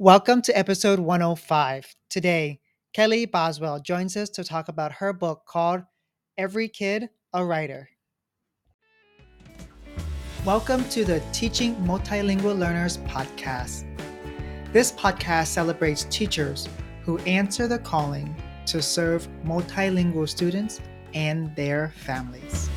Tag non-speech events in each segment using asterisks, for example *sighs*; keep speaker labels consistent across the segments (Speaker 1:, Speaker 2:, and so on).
Speaker 1: Welcome to episode 105. Today, Kelly Boswell joins us to talk about her book called Every Kid a Writer. Welcome to the Teaching Multilingual Learners podcast. This podcast celebrates teachers who answer the calling to serve multilingual students and their families.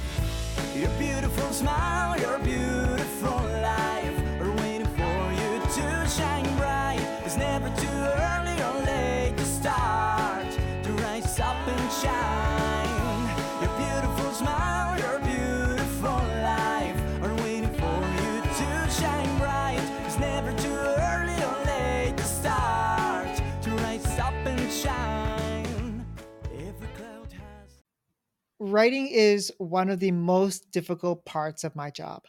Speaker 1: Writing is one of the most difficult parts of my job.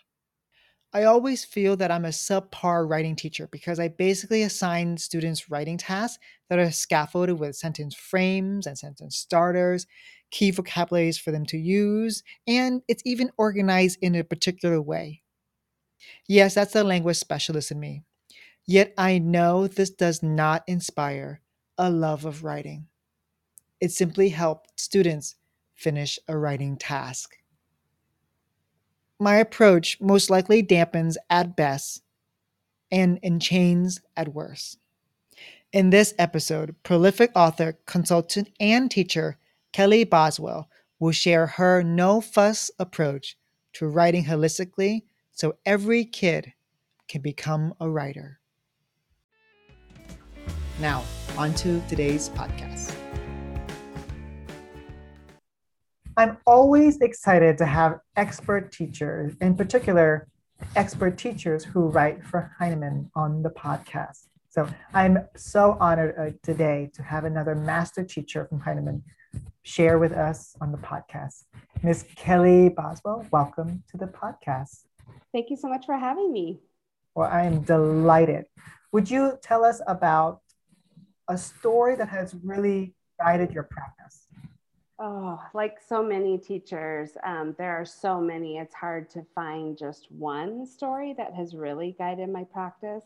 Speaker 1: I always feel that I'm a subpar writing teacher because I basically assign students writing tasks that are scaffolded with sentence frames and sentence starters, key vocabularies for them to use, and it's even organized in a particular way. Yes, that's the language specialist in me. Yet I know this does not inspire a love of writing. It simply helps students finish a writing task my approach most likely dampens at best and enchains at worst. In this episode, prolific author, consultant, and teacher Kelly Boswell will share her no fuss approach to writing holistically so every kid can become a writer. Now, on to today's podcast. I'm always excited to have expert teachers, in particular, expert teachers who write for Heinemann on the podcast. So I'm so honored uh, today to have another master teacher from Heinemann share with us on the podcast. Miss Kelly Boswell, welcome to the podcast.
Speaker 2: Thank you so much for having me.
Speaker 1: Well, I am delighted. Would you tell us about a story that has really guided your practice?
Speaker 2: Oh, like so many teachers, um, there are so many. It's hard to find just one story that has really guided my practice.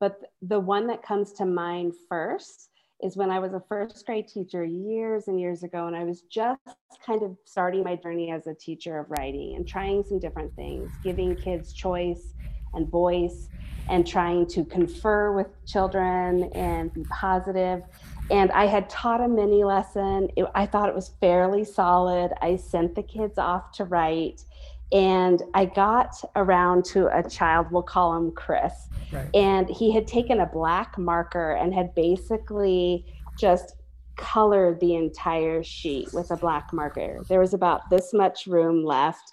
Speaker 2: But the one that comes to mind first is when I was a first grade teacher years and years ago, and I was just kind of starting my journey as a teacher of writing and trying some different things, giving kids choice and voice, and trying to confer with children and be positive and I had taught a mini lesson. It, I thought it was fairly solid. I sent the kids off to write, and I got around to a child, we'll call him Chris, right. and he had taken a black marker and had basically just colored the entire sheet with a black marker. There was about this much room left.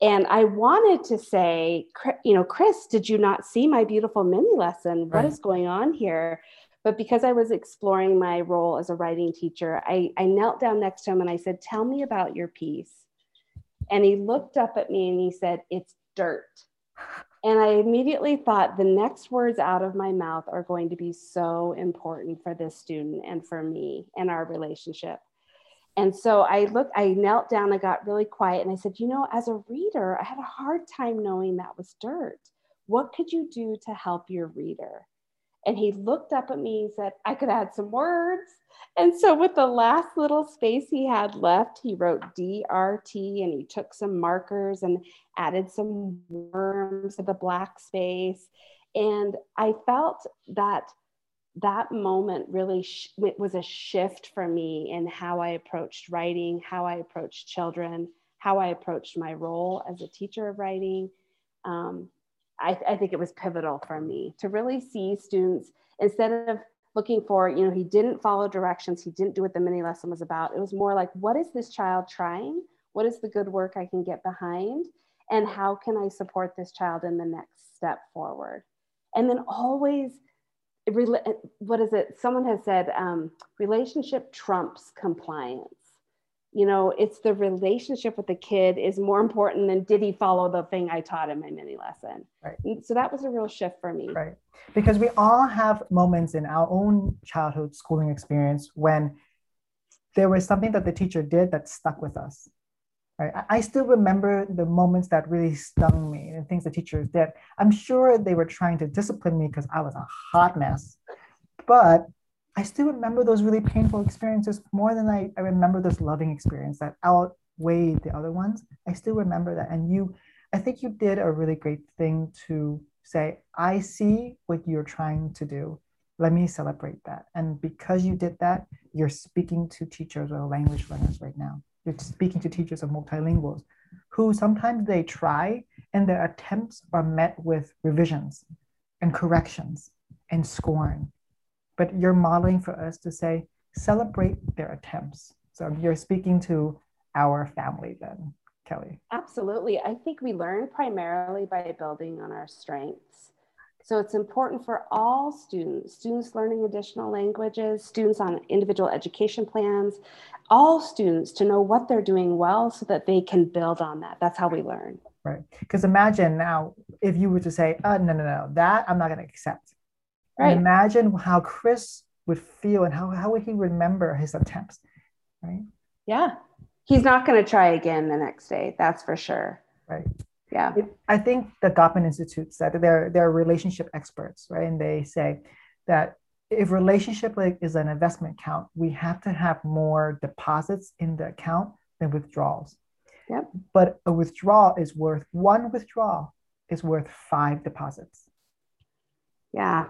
Speaker 2: And I wanted to say, you know, Chris, did you not see my beautiful mini lesson? What right. is going on here? But because I was exploring my role as a writing teacher, I, I knelt down next to him and I said, Tell me about your piece. And he looked up at me and he said, It's dirt. And I immediately thought the next words out of my mouth are going to be so important for this student and for me and our relationship. And so I looked, I knelt down, I got really quiet, and I said, You know, as a reader, I had a hard time knowing that was dirt. What could you do to help your reader? And he looked up at me and said, I could add some words. And so, with the last little space he had left, he wrote DRT and he took some markers and added some worms to the black space. And I felt that that moment really sh- was a shift for me in how I approached writing, how I approached children, how I approached my role as a teacher of writing. Um, I, I think it was pivotal for me to really see students instead of looking for, you know, he didn't follow directions, he didn't do what the mini lesson was about. It was more like, what is this child trying? What is the good work I can get behind? And how can I support this child in the next step forward? And then always, what is it? Someone has said, um, relationship trumps compliance you know it's the relationship with the kid is more important than did he follow the thing i taught in my mini lesson. Right. Mm, so that was a real shift for me.
Speaker 1: Right. Because we all have moments in our own childhood schooling experience when there was something that the teacher did that stuck with us. Right? I still remember the moments that really stung me and things the teachers did. I'm sure they were trying to discipline me because i was a hot mess. But I still remember those really painful experiences more than I, I remember this loving experience that outweighed the other ones. I still remember that. And you, I think you did a really great thing to say, I see what you're trying to do. Let me celebrate that. And because you did that, you're speaking to teachers or language learners right now. You're speaking to teachers of multilinguals who sometimes they try and their attempts are met with revisions and corrections and scorn. But you're modeling for us to say, celebrate their attempts. So you're speaking to our family then, Kelly.
Speaker 2: Absolutely. I think we learn primarily by building on our strengths. So it's important for all students, students learning additional languages, students on individual education plans, all students to know what they're doing well so that they can build on that. That's how we learn.
Speaker 1: Right. Because imagine now if you were to say, oh, no, no, no, that I'm not going to accept. Right. And imagine how Chris would feel and how, how would he remember his attempts, right?
Speaker 2: Yeah. He's not going to try again the next day. That's for sure.
Speaker 1: Right.
Speaker 2: Yeah.
Speaker 1: I think the Gottman Institute said they're, they're relationship experts, right? And they say that if relationship like is an investment account, we have to have more deposits in the account than withdrawals.
Speaker 2: Yep.
Speaker 1: But a withdrawal is worth one withdrawal is worth five deposits.
Speaker 2: Yeah.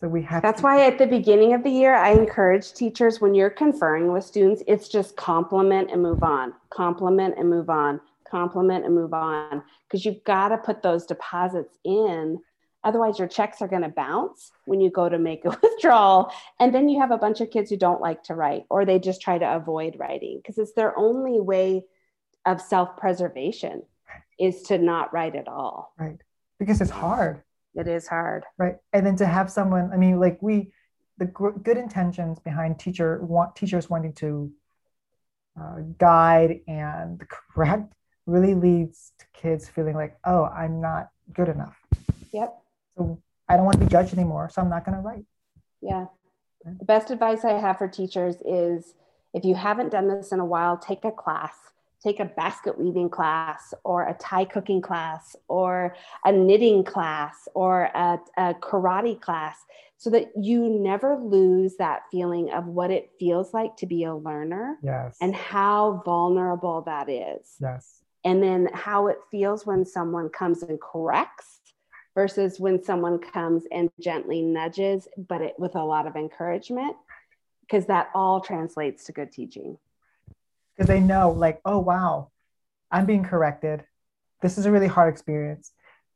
Speaker 1: So we have
Speaker 2: That's to- why at the beginning of the year I encourage teachers when you're conferring with students, it's just compliment and move on. Compliment and move on. Compliment and move on because you've got to put those deposits in Otherwise, your checks are going to bounce when you go to make a *laughs* withdrawal. And then you have a bunch of kids who don't like to write or they just try to avoid writing because it's their only way of self preservation is to not write at all.
Speaker 1: Right. Because it's hard.
Speaker 2: It is hard.
Speaker 1: Right. And then to have someone, I mean, like we, the gr- good intentions behind teacher want teachers wanting to uh, guide and *laughs* correct really leads to kids feeling like, oh, I'm not good enough.
Speaker 2: Yep.
Speaker 1: So I don't want to be judged anymore. So I'm not going to write.
Speaker 2: Yeah. The best advice I have for teachers is if you haven't done this in a while, take a class. Take a basket weaving class or a Thai cooking class or a knitting class or a, a karate class so that you never lose that feeling of what it feels like to be a learner
Speaker 1: yes.
Speaker 2: and how vulnerable that is.
Speaker 1: Yes.
Speaker 2: And then how it feels when someone comes and corrects versus when someone comes and gently nudges, but it, with a lot of encouragement, because that all translates to good teaching.
Speaker 1: Because they know, like, oh, wow, I'm being corrected. This is a really hard experience.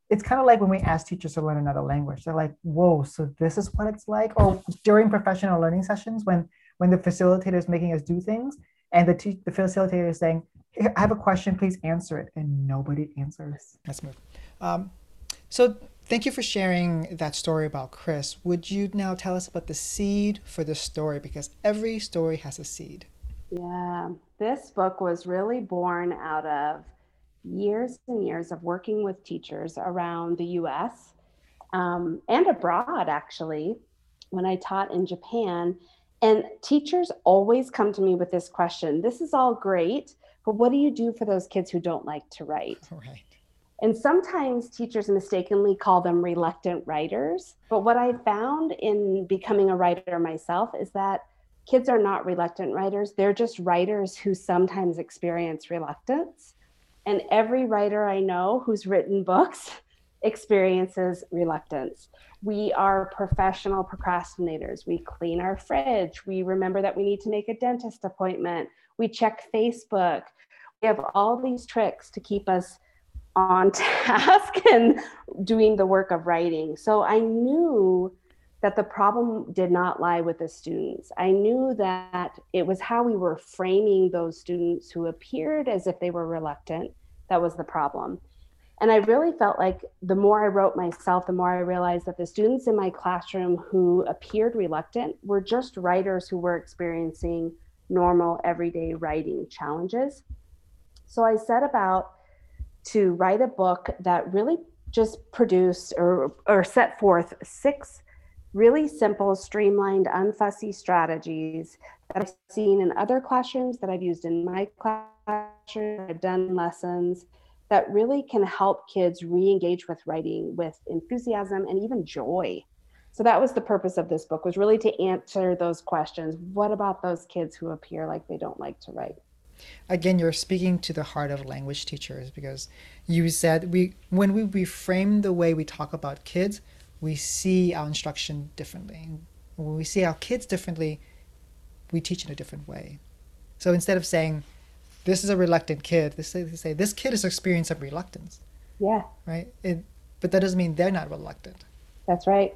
Speaker 1: It's kind of like when we ask teachers to learn another language. They're like, whoa, so this is what it's like? Or during professional learning sessions, when when the facilitator is making us do things and the, te- the facilitator is saying, I have a question, please answer it. And nobody answers. Let's move. Um, so thank you for sharing that story about Chris. Would you now tell us about the seed for the story? Because every story has a seed.
Speaker 2: Yeah, this book was really born out of years and years of working with teachers around the US um, and abroad, actually, when I taught in Japan. And teachers always come to me with this question This is all great, but what do you do for those kids who don't like to write? *laughs*
Speaker 1: Right.
Speaker 2: And sometimes teachers mistakenly call them reluctant writers. But what I found in becoming a writer myself is that kids are not reluctant writers. They're just writers who sometimes experience reluctance. And every writer I know who's written books *laughs* experiences reluctance. We are professional procrastinators. We clean our fridge. We remember that we need to make a dentist appointment. We check Facebook. We have all these tricks to keep us on *laughs* task and doing the work of writing. So I knew that the problem did not lie with the students. I knew that it was how we were framing those students who appeared as if they were reluctant that was the problem. And I really felt like the more I wrote myself, the more I realized that the students in my classroom who appeared reluctant were just writers who were experiencing normal everyday writing challenges. So I set about to write a book that really just produced or, or set forth six really simple, streamlined, unfussy strategies that I've seen in other classrooms, that I've used in my classroom, I've done lessons that really can help kids re engage with writing with enthusiasm and even joy. So that was the purpose of this book was really to answer those questions. What about those kids who appear like they don't like to write?
Speaker 1: Again, you're speaking to the heart of language teachers because you said we when we reframe the way we talk about kids, we see our instruction differently. When we see our kids differently, we teach in a different way. So instead of saying, "This is a reluctant kid," they say, "This kid is experiencing reluctance."
Speaker 2: Yeah.
Speaker 1: Right. It, but that doesn't mean they're not reluctant.
Speaker 2: That's right.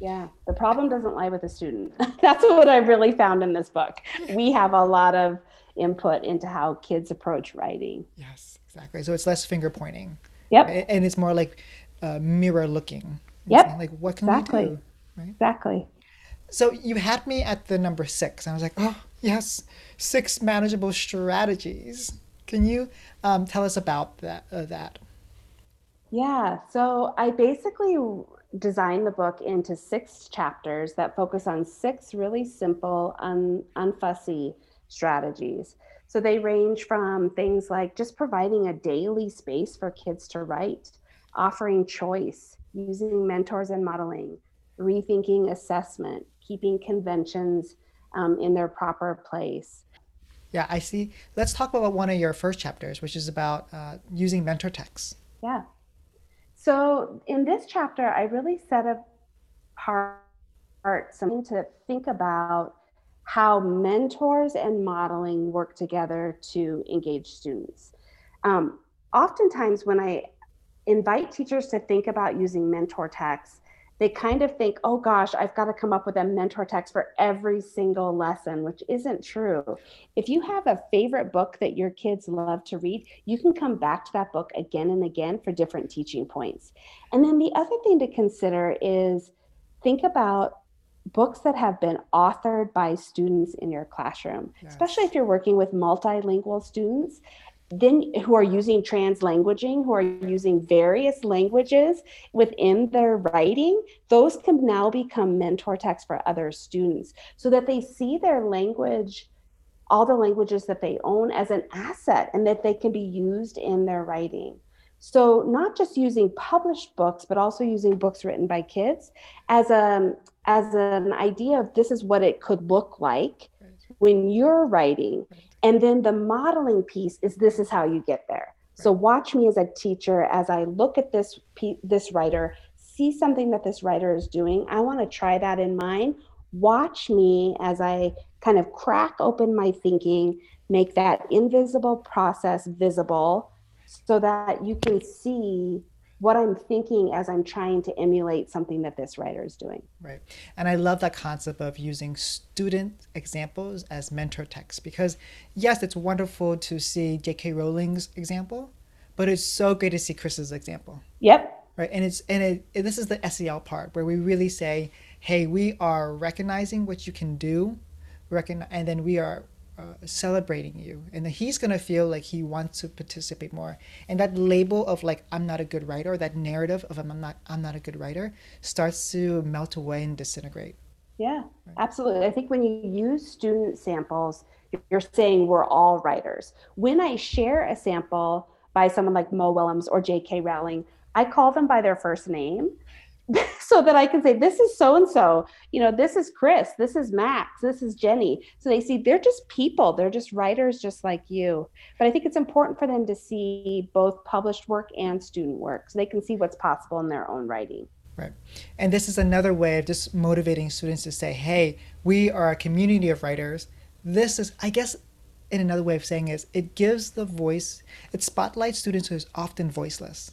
Speaker 2: Yeah, the problem doesn't lie with the student. *laughs* That's what I really found in this book. We have a lot of input into how kids approach writing.
Speaker 1: Yes, exactly. So it's less finger pointing.
Speaker 2: Yep.
Speaker 1: And it's more like uh, mirror looking.
Speaker 2: Yep.
Speaker 1: Like, what can
Speaker 2: exactly.
Speaker 1: we do?
Speaker 2: Right? Exactly.
Speaker 1: So you had me at the number six, and I was like, oh, yes, six manageable strategies. Can you um, tell us about that? Uh, that?
Speaker 2: Yeah. So I basically designed the book into six chapters that focus on six really simple, un, unfussy strategies. So they range from things like just providing a daily space for kids to write, offering choice, using mentors and modeling, rethinking assessment, keeping conventions um, in their proper place.
Speaker 1: Yeah, I see. Let's talk about one of your first chapters, which is about uh, using mentor texts.
Speaker 2: Yeah. So in this chapter, I really set apart something to think about how mentors and modeling work together to engage students. Um, oftentimes, when I invite teachers to think about using mentor texts, they kind of think, oh gosh, I've got to come up with a mentor text for every single lesson, which isn't true. If you have a favorite book that your kids love to read, you can come back to that book again and again for different teaching points. And then the other thing to consider is think about books that have been authored by students in your classroom, yes. especially if you're working with multilingual students then who are using translanguaging, who are using various languages within their writing, those can now become mentor texts for other students so that they see their language, all the languages that they own as an asset and that they can be used in their writing. So not just using published books, but also using books written by kids as a as an idea of this is what it could look like when you're writing mm-hmm. and then the modeling piece is this is how you get there. So watch me as a teacher as I look at this this writer, see something that this writer is doing. I want to try that in mine. Watch me as I kind of crack open my thinking, make that invisible process visible so that you can see what I'm thinking as I'm trying to emulate something that this writer is doing.
Speaker 1: Right. And I love that concept of using student examples as mentor texts because, yes, it's wonderful to see J.K. Rowling's example, but it's so great to see Chris's example.
Speaker 2: Yep.
Speaker 1: Right. And it's and it, this is the SEL part where we really say, hey, we are recognizing what you can do, recognize, and then we are uh, celebrating you and he's going to feel like he wants to participate more. And that label of like i'm not a good writer that narrative of i'm not i'm not a good writer starts to melt away and disintegrate.
Speaker 2: Yeah right. absolutely. I think when you use student samples you're saying we're all writers. When i share a sample by someone like mo willems or j.k rowling i call them by their first name *laughs* so that I can say, this is so and so, you know, this is Chris, this is Max, this is Jenny. So they see they're just people, they're just writers just like you. But I think it's important for them to see both published work and student work so they can see what's possible in their own writing.
Speaker 1: Right. And this is another way of just motivating students to say, hey, we are a community of writers. This is, I guess, in another way of saying is it gives the voice, it spotlights students who is often voiceless.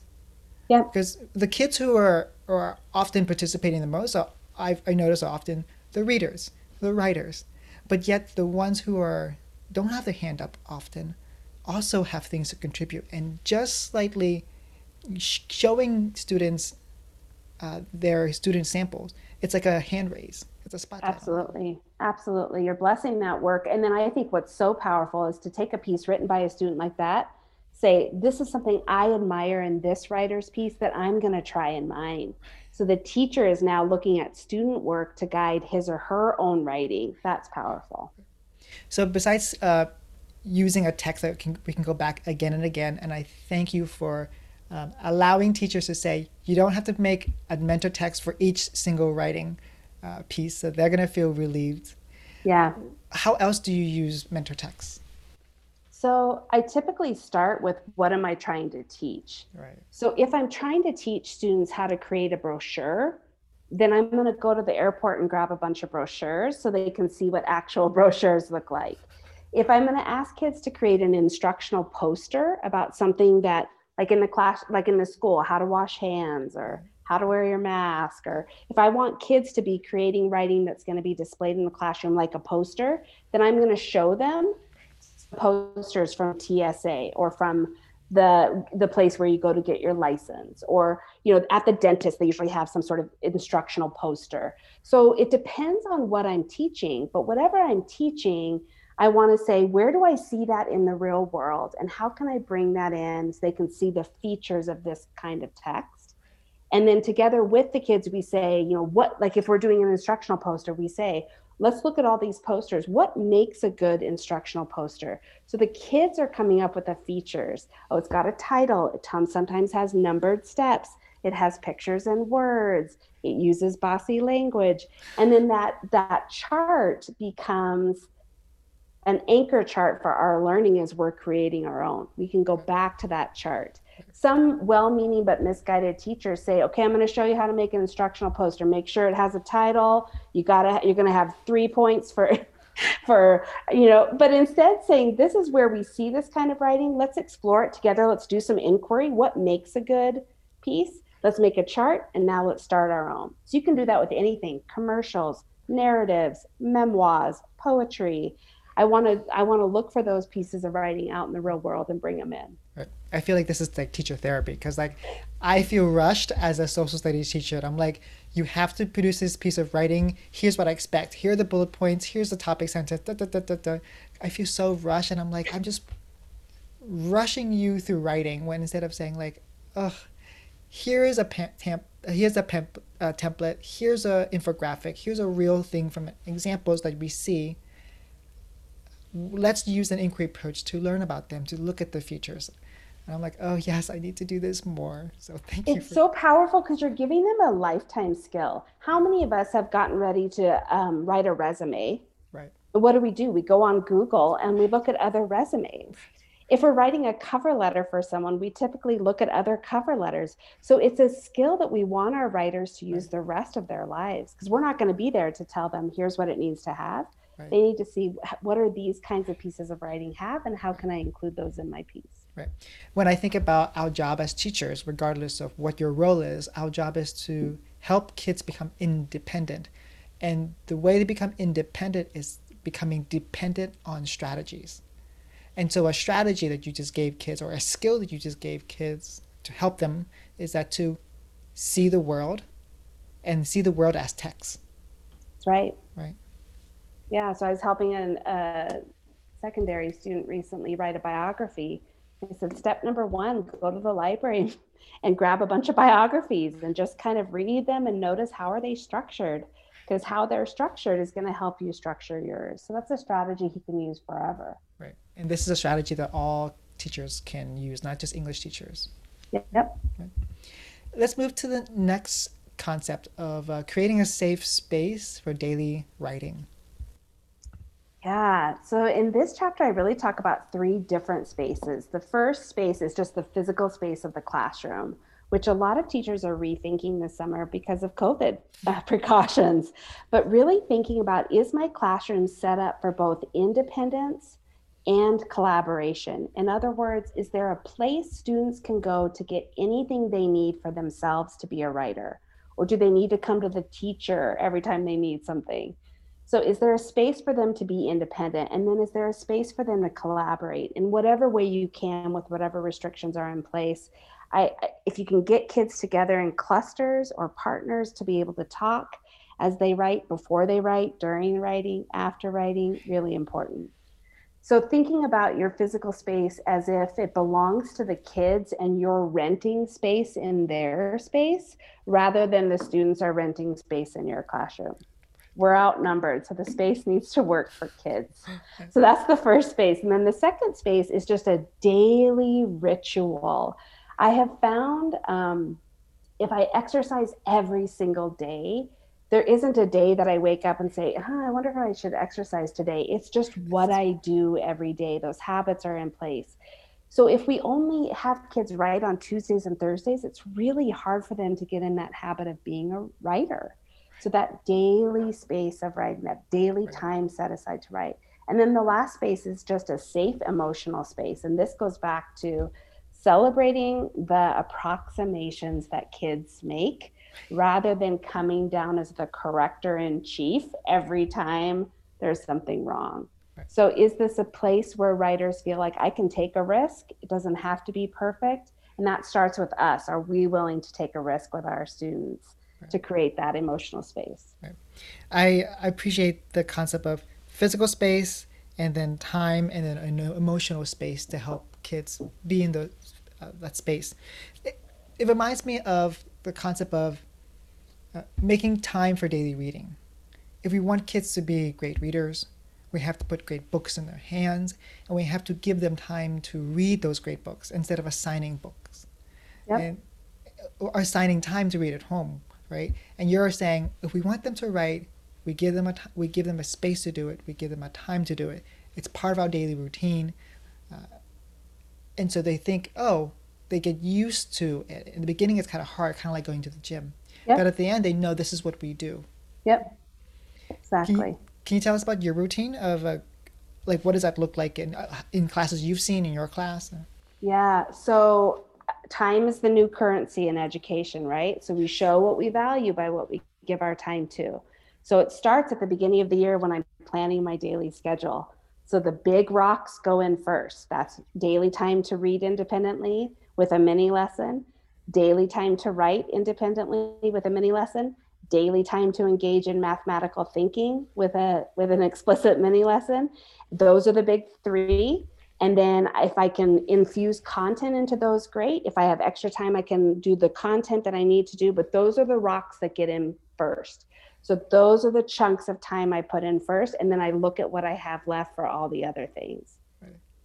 Speaker 2: Yeah.
Speaker 1: Because the kids who are, are often participating the most, are, I've, I notice are often the readers, the writers. But yet the ones who are don't have their hand up often also have things to contribute. And just slightly showing students uh, their student samples, it's like a hand raise. It's a spotlight.
Speaker 2: Absolutely. Absolutely. You're blessing that work. And then I think what's so powerful is to take a piece written by a student like that say, this is something I admire in this writer's piece that I'm going to try in mine. So the teacher is now looking at student work to guide his or her own writing. That's powerful.
Speaker 1: So besides uh, using a text that can, we can go back again and again, and I thank you for um, allowing teachers to say, you don't have to make a mentor text for each single writing uh, piece, so they're going to feel relieved.
Speaker 2: Yeah.
Speaker 1: How else do you use mentor texts?
Speaker 2: So I typically start with what am I trying to teach?
Speaker 1: Right.
Speaker 2: So if I'm trying to teach students how to create a brochure, then I'm going to go to the airport and grab a bunch of brochures so they can see what actual *laughs* brochures look like. If I'm going to ask kids to create an instructional poster about something that like in the class like in the school how to wash hands or how to wear your mask or if i want kids to be creating writing that's going to be displayed in the classroom like a poster then i'm going to show them posters from tsa or from the the place where you go to get your license or you know at the dentist they usually have some sort of instructional poster so it depends on what i'm teaching but whatever i'm teaching I want to say, where do I see that in the real world? And how can I bring that in so they can see the features of this kind of text? And then together with the kids, we say, you know, what, like if we're doing an instructional poster, we say, let's look at all these posters. What makes a good instructional poster? So the kids are coming up with the features. Oh, it's got a title. It sometimes has numbered steps. It has pictures and words. It uses bossy language. And then that that chart becomes an anchor chart for our learning as we're creating our own. We can go back to that chart. Some well meaning but misguided teachers say, okay, I'm going to show you how to make an instructional poster. Make sure it has a title. You gotta, you're going to have three points for, *laughs* for, you know, but instead saying, this is where we see this kind of writing. Let's explore it together. Let's do some inquiry. What makes a good piece? Let's make a chart and now let's start our own. So you can do that with anything commercials, narratives, memoirs, poetry. I want to I want to look for those pieces of writing out in the real world and bring them in.
Speaker 1: I feel like this is like teacher therapy because like I feel rushed as a social studies teacher. I'm like, you have to produce this piece of writing. Here's what I expect. Here are the bullet points. Here's the topic sentence. Da, da, da, da, da. I feel so rushed, and I'm like, I'm just rushing you through writing when instead of saying like, ugh, here is a temp, here's a pem- uh, template. Here's a infographic. Here's a real thing from examples that we see let's use an inquiry approach to learn about them, to look at the features. And I'm like, oh yes, I need to do this more. So thank
Speaker 2: you.
Speaker 1: It's
Speaker 2: for- so powerful because you're giving them a lifetime skill. How many of us have gotten ready to um, write a resume?
Speaker 1: Right.
Speaker 2: What do we do? We go on Google and we look at other resumes. If we're writing a cover letter for someone, we typically look at other cover letters. So it's a skill that we want our writers to use the rest of their lives because we're not going to be there to tell them here's what it needs to have. Right. They need to see what are these kinds of pieces of writing have and how can I include those in my piece.
Speaker 1: Right. When I think about our job as teachers, regardless of what your role is, our job is to help kids become independent. And the way to become independent is becoming dependent on strategies. And so, a strategy that you just gave kids, or a skill that you just gave kids to help them, is that to see the world and see the world as text.
Speaker 2: That's right.
Speaker 1: Right.
Speaker 2: Yeah, so I was helping a, secondary student recently write a biography. I said, step number one, go to the library *laughs* and grab a bunch of biographies and just kind of read them and notice how are they structured because how they're structured is going to help you structure yours. So that's a strategy he can use forever.
Speaker 1: Right. And this is a strategy that all teachers can use, not just English teachers.
Speaker 2: Yep.
Speaker 1: Right. Let's move to the next concept of uh, creating a safe space for daily writing.
Speaker 2: Yeah. So in this chapter, I really talk about three different spaces. The first space is just the physical space of the classroom, which a lot of teachers are rethinking this summer because of COVID uh, *laughs* precautions. But really thinking about is my classroom set up for both independence and collaboration? In other words, is there a place students can go to get anything they need for themselves to be a writer? Or do they need to come to the teacher every time they need something? So, is there a space for them to be independent? And then, is there a space for them to collaborate in whatever way you can with whatever restrictions are in place? I, if you can get kids together in clusters or partners to be able to talk as they write, before they write, during writing, after writing, really important. So, thinking about your physical space as if it belongs to the kids and you're renting space in their space rather than the students are renting space in your classroom we're outnumbered so the space needs to work for kids *gasps* so that's the first space and then the second space is just a daily ritual I have found um, if I exercise every single day, there isn't a day that I wake up and say, huh, I wonder if I should exercise today. It's just what I do every day. Those habits are in place. So if we only have kids write on Tuesdays and Thursdays, it's really hard for them to get in that habit of being a writer. So that daily space of writing, that daily time set aside to write. And then the last space is just a safe emotional space. And this goes back to celebrating the approximations that kids make rather than coming down as the corrector in chief every time there's something wrong. Right. So, is this a place where writers feel like I can take a risk? It doesn't have to be perfect. And that starts with us. Are we willing to take a risk with our students right. to create that emotional space?
Speaker 1: Right. I, I appreciate the concept of physical space and then time and then an emotional space to help kids be in the uh, that space. It, it reminds me of the concept of uh, making time for daily reading. If we want kids to be great readers, we have to put great books in their hands and we have to give them time to read those great books instead of assigning books yep. and or uh, assigning time to read at home right? And you're saying if we want them to write we give them a t- we give them a space to do it we give them a time to do it. It's part of our daily routine. Uh, and so they think oh they get used to it. In the beginning it's kind of hard kind of like going to the gym. Yep. but at the end they know this is what we do.
Speaker 2: Yep. Exactly
Speaker 1: can you, can you tell us about your routine of uh, like what does that look like in uh, in classes you've seen in your class?
Speaker 2: Yeah. So time is the new currency in education right so we show what we value by what we give our time to so it starts at the beginning of the year when i'm planning my daily schedule so the big rocks go in first. That's daily time to read independently with a mini lesson, daily time to write independently with a mini lesson, daily time to engage in mathematical thinking with a with an explicit mini lesson. Those are the big 3. And then if I can infuse content into those, great. If I have extra time, I can do the content that I need to do. But those are the rocks that get in first. So those are the chunks of time I put in first, and then I look at what I have left for all the other things.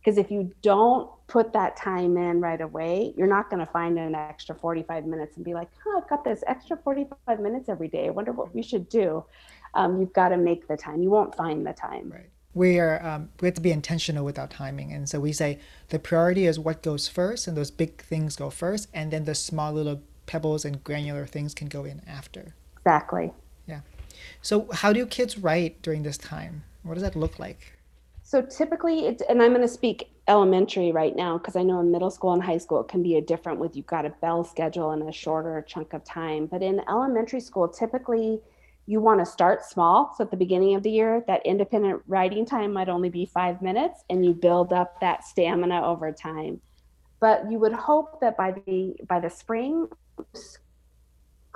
Speaker 2: Because if you don't put that time in right away, you're not going to find an extra 45 minutes and be like, oh, I've got this extra 45 minutes every day. I wonder what we should do. Um, you've got to make the time. You won't find the time.
Speaker 1: Right. We are um, we have to be intentional with our timing, and so we say the priority is what goes first, and those big things go first, and then the small little pebbles and granular things can go in after.
Speaker 2: Exactly.
Speaker 1: Yeah. So, how do kids write during this time? What does that look like?
Speaker 2: So, typically, it's, and I'm going to speak elementary right now because I know in middle school and high school it can be a different with you've got a bell schedule and a shorter chunk of time. But in elementary school, typically, you want to start small. So, at the beginning of the year, that independent writing time might only be five minutes, and you build up that stamina over time. But you would hope that by the by the spring,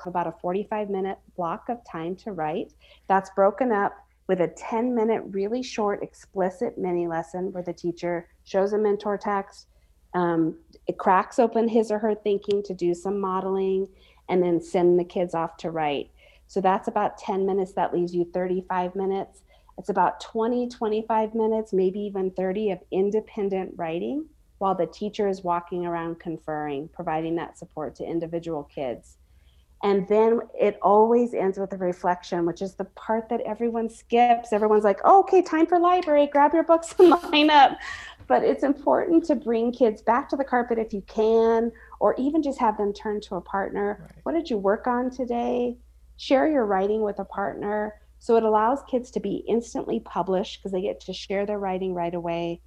Speaker 2: about a 45 minute block of time to write. That's broken up with a 10 minute, really short, explicit mini lesson where the teacher shows a mentor text, um, it cracks open his or her thinking to do some modeling, and then send the kids off to write. So that's about 10 minutes. That leaves you 35 minutes. It's about 20, 25 minutes, maybe even 30 of independent writing while the teacher is walking around conferring, providing that support to individual kids. And then it always ends with a reflection, which is the part that everyone skips. Everyone's like, oh, okay, time for library, grab your books and *laughs* line up. But it's important to bring kids back to the carpet if you can, or even just have them turn to a partner. Right. What did you work on today? Share your writing with a partner. So it allows kids to be instantly published because they get to share their writing right away.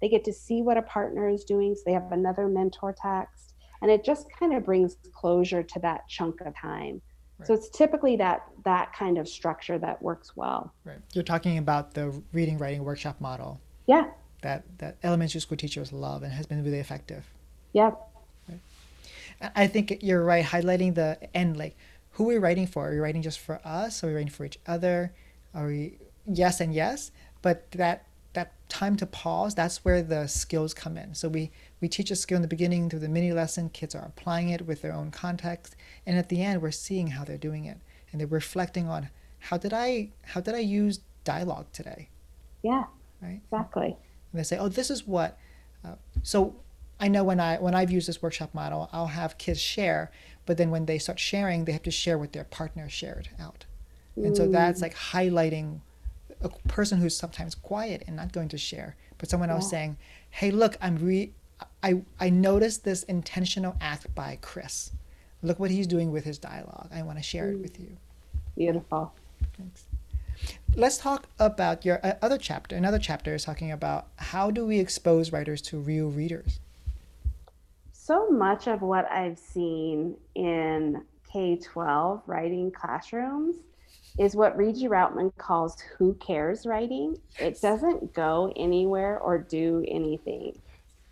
Speaker 2: They get to see what a partner is doing, so they have another mentor text and it just kind of brings closure to that chunk of time right. so it's typically that that kind of structure that works well
Speaker 1: right you're talking about the reading writing workshop model
Speaker 2: yeah
Speaker 1: that that elementary school teachers love and has been really effective
Speaker 2: yeah
Speaker 1: right. i think you're right highlighting the end like who are we writing for are we writing just for us are we writing for each other are we yes and yes but that that time to pause that's where the skills come in so we we teach a skill in the beginning through the mini lesson. Kids are applying it with their own context, and at the end, we're seeing how they're doing it, and they're reflecting on how did I how did I use dialogue today?
Speaker 2: Yeah. Right. Exactly.
Speaker 1: And they say, oh, this is what. Uh, so, I know when I when I've used this workshop model, I'll have kids share, but then when they start sharing, they have to share what their partner shared out. And so that's like highlighting a person who's sometimes quiet and not going to share, but someone else saying, "Hey, look, I'm re I I noticed this intentional act by Chris. Look what he's doing with his dialogue. I want to share it with you."
Speaker 2: Beautiful.
Speaker 1: Thanks. Let's talk about your uh, other chapter. Another chapter is talking about how do we expose writers to real readers.
Speaker 2: So much of what I've seen in K 12 writing classrooms is what Regie Routman calls who cares writing. It doesn't go anywhere or do anything.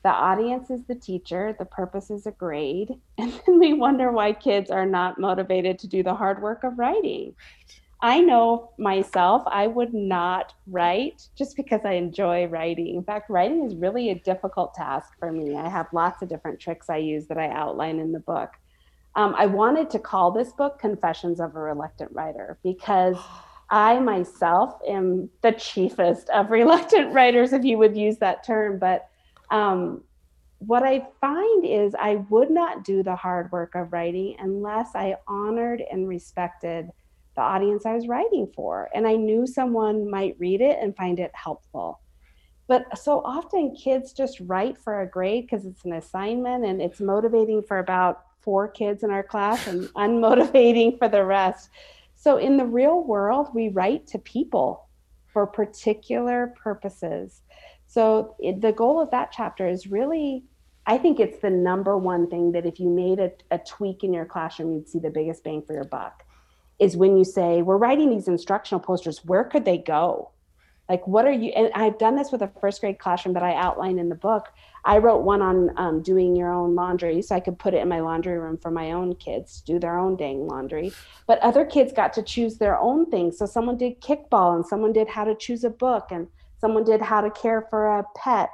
Speaker 2: The audience is the teacher, the purpose is a grade, *laughs* and then we wonder why kids are not motivated to do the hard work of writing. I know myself, I would not write just because I enjoy writing. In fact, writing is really a difficult task for me. I have lots of different tricks I use that I outline in the book. Um, I wanted to call this book Confessions of a Reluctant Writer because I myself am the chiefest of reluctant writers, if you would use that term. But um, what I find is I would not do the hard work of writing unless I honored and respected the audience I was writing for. And I knew someone might read it and find it helpful. But so often kids just write for a grade because it's an assignment and it's motivating for about four kids in our class and *laughs* unmotivating for the rest. So in the real world, we write to people for particular purposes. So it, the goal of that chapter is really, I think it's the number one thing that if you made a, a tweak in your classroom, you'd see the biggest bang for your buck. Is when you say, We're writing these instructional posters, where could they go? Like, what are you? And I've done this with a first grade classroom that I outline in the book. I wrote one on um, doing your own laundry so I could put it in my laundry room for my own kids to do their own dang laundry. But other kids got to choose their own things. So someone did kickball and someone did how to choose a book and someone did how to care for a pet.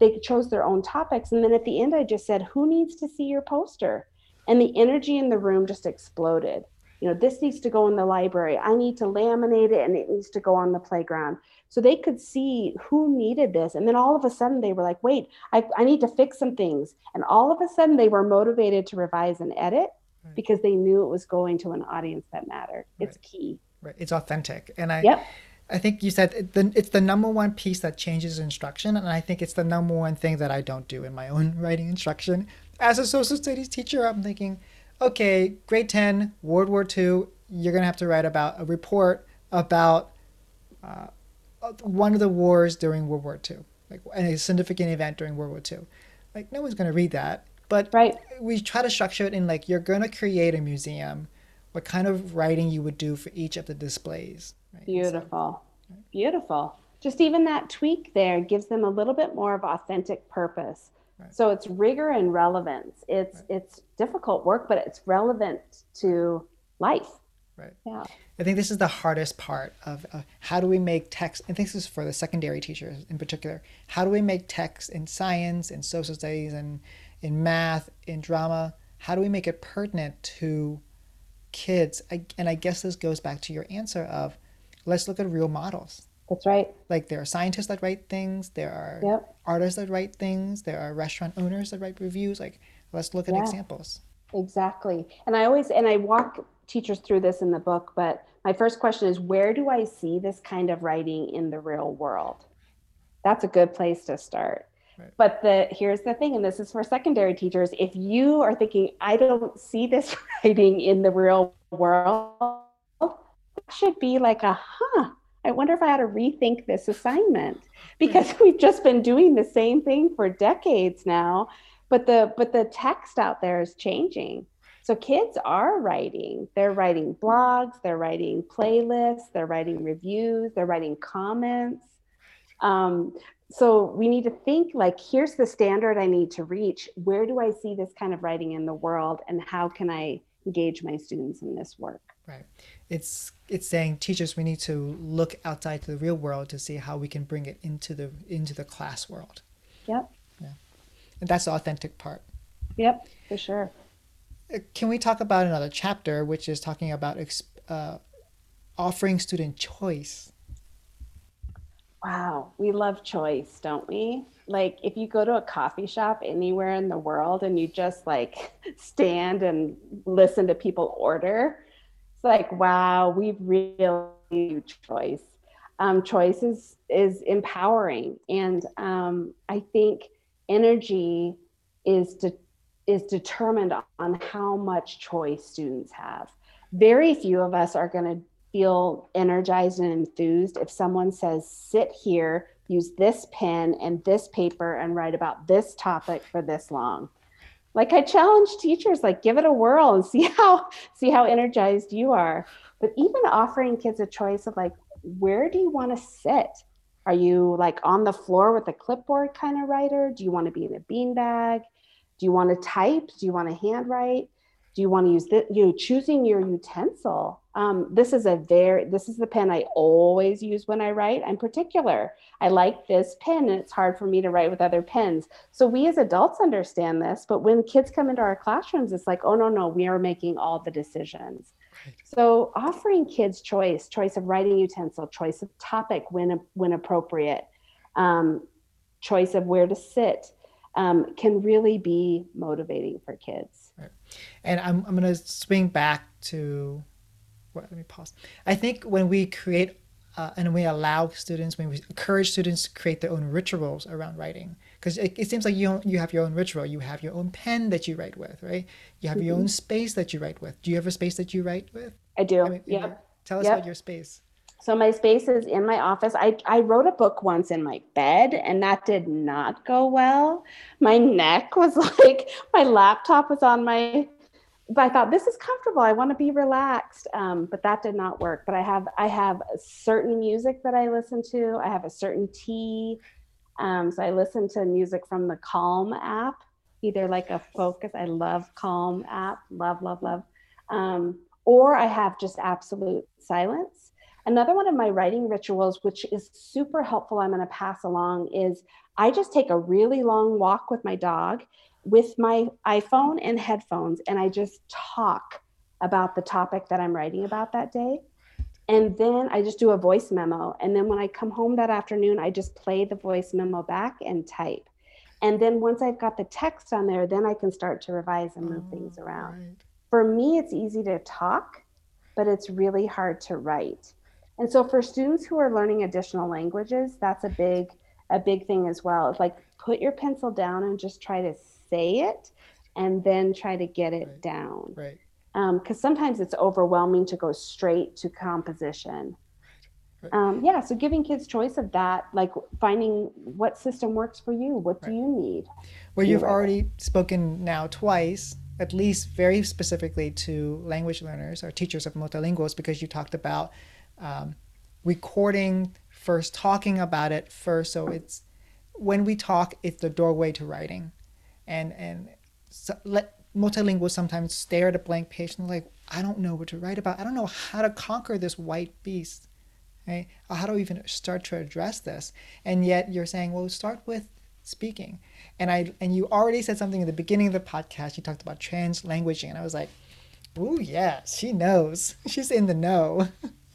Speaker 2: They chose their own topics. And then at the end, I just said, Who needs to see your poster? And the energy in the room just exploded. You know, this needs to go in the library. I need to laminate it and it needs to go on the playground. So they could see who needed this. And then all of a sudden they were like, wait, I, I need to fix some things. And all of a sudden they were motivated to revise and edit right. because they knew it was going to an audience that mattered. Right. It's key.
Speaker 1: Right. It's authentic. And I, yep. I think you said it's the number one piece that changes instruction. And I think it's the number one thing that I don't do in my own *laughs* writing instruction. As a social studies teacher, I'm thinking, okay, grade 10, World War II, you're going to have to write about a report about uh, one of the wars during World War II, like a significant event during World War II. Like, no one's going to read that. But
Speaker 2: right.
Speaker 1: we try to structure it in like, you're going to create a museum, what kind of writing you would do for each of the displays.
Speaker 2: Right? Beautiful. So, right? Beautiful. Just even that tweak there gives them a little bit more of authentic purpose Right. So it's rigor and relevance. It's right. it's difficult work, but it's relevant to life.
Speaker 1: Right.
Speaker 2: Yeah.
Speaker 1: I think this is the hardest part of uh, how do we make text. and this is for the secondary teachers in particular. How do we make text in science, in social studies, and in math, in drama? How do we make it pertinent to kids? I, and I guess this goes back to your answer of let's look at real models.
Speaker 2: That's right.
Speaker 1: Like there are scientists that write things, there are
Speaker 2: yep.
Speaker 1: artists that write things, there are restaurant owners that write reviews. Like let's look at yeah. examples.
Speaker 2: Exactly. And I always and I walk teachers through this in the book, but my first question is where do I see this kind of writing in the real world? That's a good place to start. Right. But the here's the thing, and this is for secondary teachers. If you are thinking, I don't see this *laughs* writing in the real world, that should be like a huh I wonder if I ought to rethink this assignment because *laughs* we've just been doing the same thing for decades now. But the but the text out there is changing. So kids are writing. They're writing blogs, they're writing playlists, they're writing reviews, they're writing comments. Um, so we need to think like here's the standard I need to reach. Where do I see this kind of writing in the world and how can I engage my students in this work?
Speaker 1: Right. It's it's saying teachers we need to look outside to the real world to see how we can bring it into the into the class world.
Speaker 2: Yep.
Speaker 1: Yeah. And that's the authentic part.
Speaker 2: Yep, for sure.
Speaker 1: Uh, can we talk about another chapter, which is talking about uh, offering student choice?
Speaker 2: Wow, we love choice, don't we? Like if you go to a coffee shop anywhere in the world and you just like *laughs* stand and listen to people order, like, wow, we've really choice. Um, choice is, is empowering. And um, I think energy is to is determined on how much choice students have. Very few of us are going to feel energized and enthused if someone says, sit here, use this pen and this paper and write about this topic for this long. Like I challenge teachers, like give it a whirl and see *laughs* how see how energized you are. But even offering kids a choice of like, where do you want to sit? Are you like on the floor with a clipboard kind of writer? Do you want to be in a beanbag? Do you want to type? Do you want to handwrite? Do you want to use the, you know, choosing your utensil? Um, this is a very, this is the pen I always use when I write. I'm particular. I like this pen and it's hard for me to write with other pens. So we as adults understand this, but when kids come into our classrooms, it's like, oh, no, no, we are making all the decisions. Right. So offering kids choice, choice of writing utensil, choice of topic when, when appropriate, um, choice of where to sit, um, can really be motivating for kids.
Speaker 1: Right. And I'm, I'm going to swing back to, let me pause. I think when we create uh, and we allow students, when we encourage students to create their own rituals around writing, because it, it, seems like you you have your own ritual, you have your own pen that you write with, right? You have mm-hmm. your own space that you write with. Do you have a space that you write with?
Speaker 2: I do. I mean, yeah.
Speaker 1: Tell us yep. about your space.
Speaker 2: So my space is in my office. I, I wrote a book once in my bed and that did not go well. My neck was *laughs* like, my laptop was on my, but I thought this is comfortable. I want to be relaxed. Um, but that did not work. But I have, I have certain music that I listen to. I have a certain tea. Um, so I listen to music from the Calm app, either like a focus. I love Calm app, love, love, love. Um, or I have just absolute silence Another one of my writing rituals, which is super helpful, I'm going to pass along, is I just take a really long walk with my dog with my iPhone and headphones, and I just talk about the topic that I'm writing about that day. And then I just do a voice memo. And then when I come home that afternoon, I just play the voice memo back and type. And then once I've got the text on there, then I can start to revise and move oh, things around. Right. For me, it's easy to talk, but it's really hard to write. And so for students who are learning additional languages, that's a big a big thing as well. It's like put your pencil down and just try to say it and then try to get it
Speaker 1: right.
Speaker 2: down.
Speaker 1: Right.
Speaker 2: Because um, sometimes it's overwhelming to go straight to composition. Right. Um, yeah, so giving kids choice of that, like finding what system works for you. What do you need?
Speaker 1: Well, you've already spoken now twice, at least very specifically to language learners or teachers of multilinguals, because you talked about um, recording first, talking about it first. So it's when we talk, it's the doorway to writing, and and so let multilinguals sometimes stare at a blank page and like, I don't know what to write about. I don't know how to conquer this white beast. Right? How do I even start to address this? And yet you're saying, well, start with speaking. And I and you already said something in the beginning of the podcast. You talked about trans languaging, and I was like, oh yeah, she knows. *laughs* She's in the know. *laughs*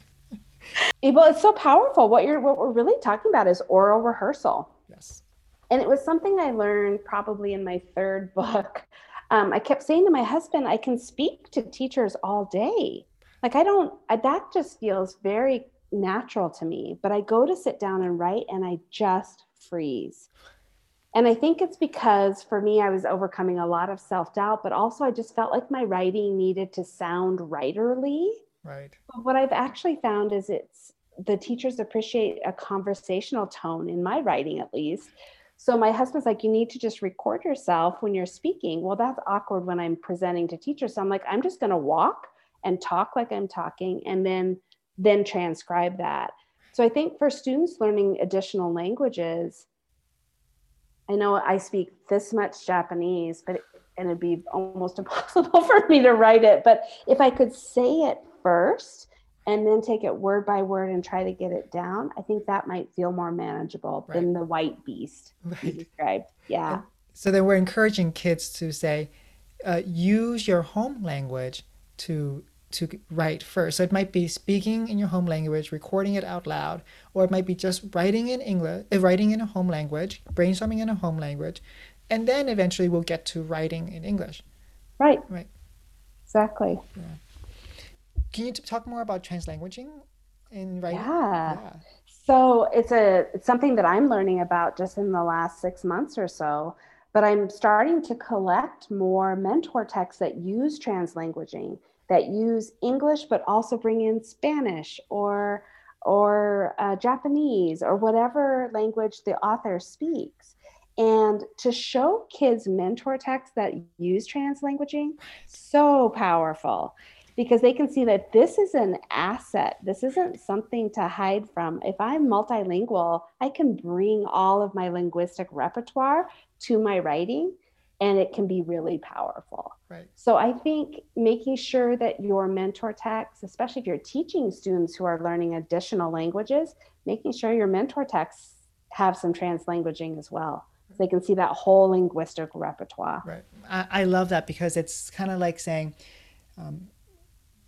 Speaker 1: *laughs*
Speaker 2: well, it's so powerful. What you're what we're really talking about is oral rehearsal.
Speaker 1: Yes.
Speaker 2: And it was something I learned probably in my third book. Um, I kept saying to my husband, I can speak to teachers all day. Like I don't, I, that just feels very natural to me. But I go to sit down and write and I just freeze. And I think it's because for me, I was overcoming a lot of self doubt, but also I just felt like my writing needed to sound writerly.
Speaker 1: Right.
Speaker 2: But what I've actually found is it's the teachers appreciate a conversational tone in my writing, at least. So my husband's like, you need to just record yourself when you're speaking. Well, that's awkward when I'm presenting to teachers. So I'm like, I'm just going to walk and talk like I'm talking and then then transcribe that. So I think for students learning additional languages, I know I speak this much Japanese, but and it'd be almost *laughs* impossible for me to write it. But if I could say it first and then take it word by word and try to get it down, I think that might feel more manageable right. than the white beast right. you described. Yeah.
Speaker 1: So then we're encouraging kids to say, uh, use your home language to to write first. So it might be speaking in your home language, recording it out loud, or it might be just writing in English, uh, writing in a home language, brainstorming in a home language, and then eventually we'll get to writing in English.
Speaker 2: Right.
Speaker 1: Right.
Speaker 2: Exactly.
Speaker 1: Yeah. Can you talk more about translanguaging in writing?
Speaker 2: Yeah. yeah. So it's a it's something that I'm learning about just in the last six months or so. But I'm starting to collect more mentor texts that use translanguaging that use English, but also bring in Spanish or or uh, Japanese or whatever language the author speaks. And to show kids mentor texts that use translanguaging, so powerful because they can see that this is an asset. This isn't something to hide from. If I'm multilingual, I can bring all of my linguistic repertoire to my writing and it can be really powerful.
Speaker 1: Right.
Speaker 2: So I think making sure that your mentor texts, especially if you're teaching students who are learning additional languages, making sure your mentor texts have some translanguaging as well. So they can see that whole linguistic repertoire.
Speaker 1: Right. I, I love that because it's kind of like saying um,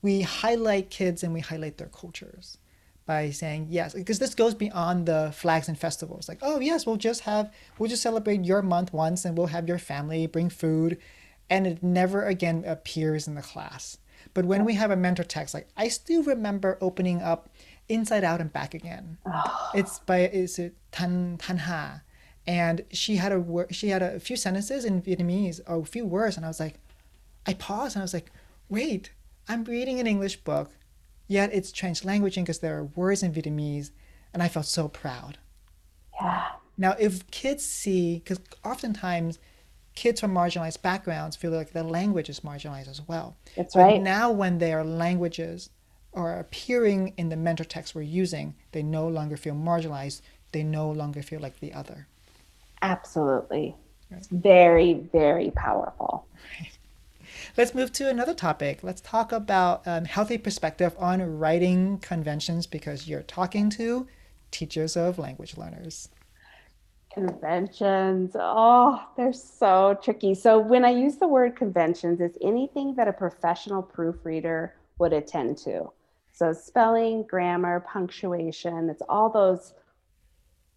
Speaker 1: we highlight kids and we highlight their cultures by saying yes because this goes beyond the flags and festivals. Like oh yes we'll just have we'll just celebrate your month once and we'll have your family bring food. And it never again appears in the class. But when we have a mentor text like i still remember opening up inside out and back again. Oh. *sighs* it's by is it tan tan ha and she had a word she had a few sentences in vietnamese or a few words. And i was like i paused and i was like wait i'm reading an english book Yet it's translanguaging because there are words in Vietnamese, and I felt so proud.
Speaker 2: Yeah.
Speaker 1: Now, if kids see, because oftentimes kids from marginalized backgrounds feel like their language is marginalized as well.
Speaker 2: That's but right.
Speaker 1: Now, when their languages are appearing in the mentor text we're using, they no longer feel marginalized. They no longer feel like the other.
Speaker 2: Absolutely. Right. Very, very powerful.
Speaker 1: Right. Let's move to another topic. Let's talk about um, healthy perspective on writing conventions because you're talking to teachers of language learners.
Speaker 2: Conventions. Oh, they're so tricky. So when I use the word conventions, it's anything that a professional proofreader would attend to. So spelling, grammar, punctuation, it's all those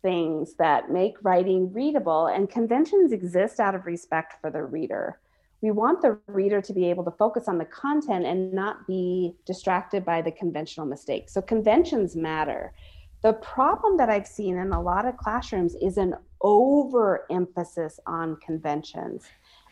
Speaker 2: things that make writing readable and conventions exist out of respect for the reader we want the reader to be able to focus on the content and not be distracted by the conventional mistakes. So conventions matter. The problem that I've seen in a lot of classrooms is an overemphasis on conventions.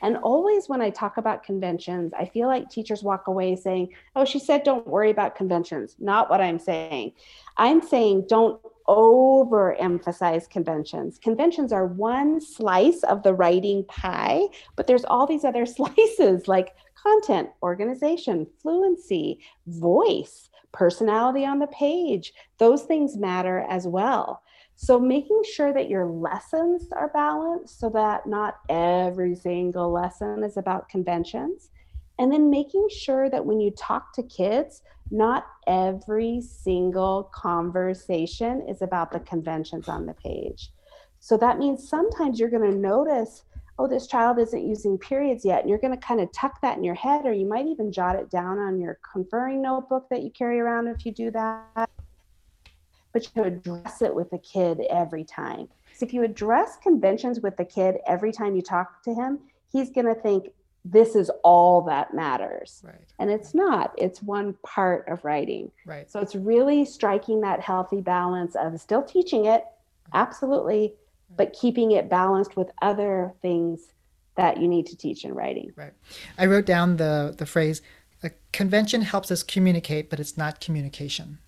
Speaker 2: And always when I talk about conventions, I feel like teachers walk away saying, Oh, she said, don't worry about conventions. Not what I'm saying. I'm saying, don't overemphasize conventions. Conventions are one slice of the writing pie, but there's all these other *laughs* slices like content, organization, fluency, voice, personality on the page. Those things matter as well. So, making sure that your lessons are balanced so that not every single lesson is about conventions. And then making sure that when you talk to kids, not every single conversation is about the conventions on the page. So that means sometimes you're going to notice, oh, this child isn't using periods yet. And you're going to kind of tuck that in your head, or you might even jot it down on your conferring notebook that you carry around if you do that. But you address it with the kid every time. So if you address conventions with the kid every time you talk to him, he's going to think, this is all that matters.
Speaker 1: Right.
Speaker 2: And it's not, it's one part of writing.
Speaker 1: Right.
Speaker 2: So it's really striking that healthy balance of still teaching it, absolutely, but keeping it balanced with other things that you need to teach in writing.
Speaker 1: Right. I wrote down the, the phrase a convention helps us communicate, but it's not communication.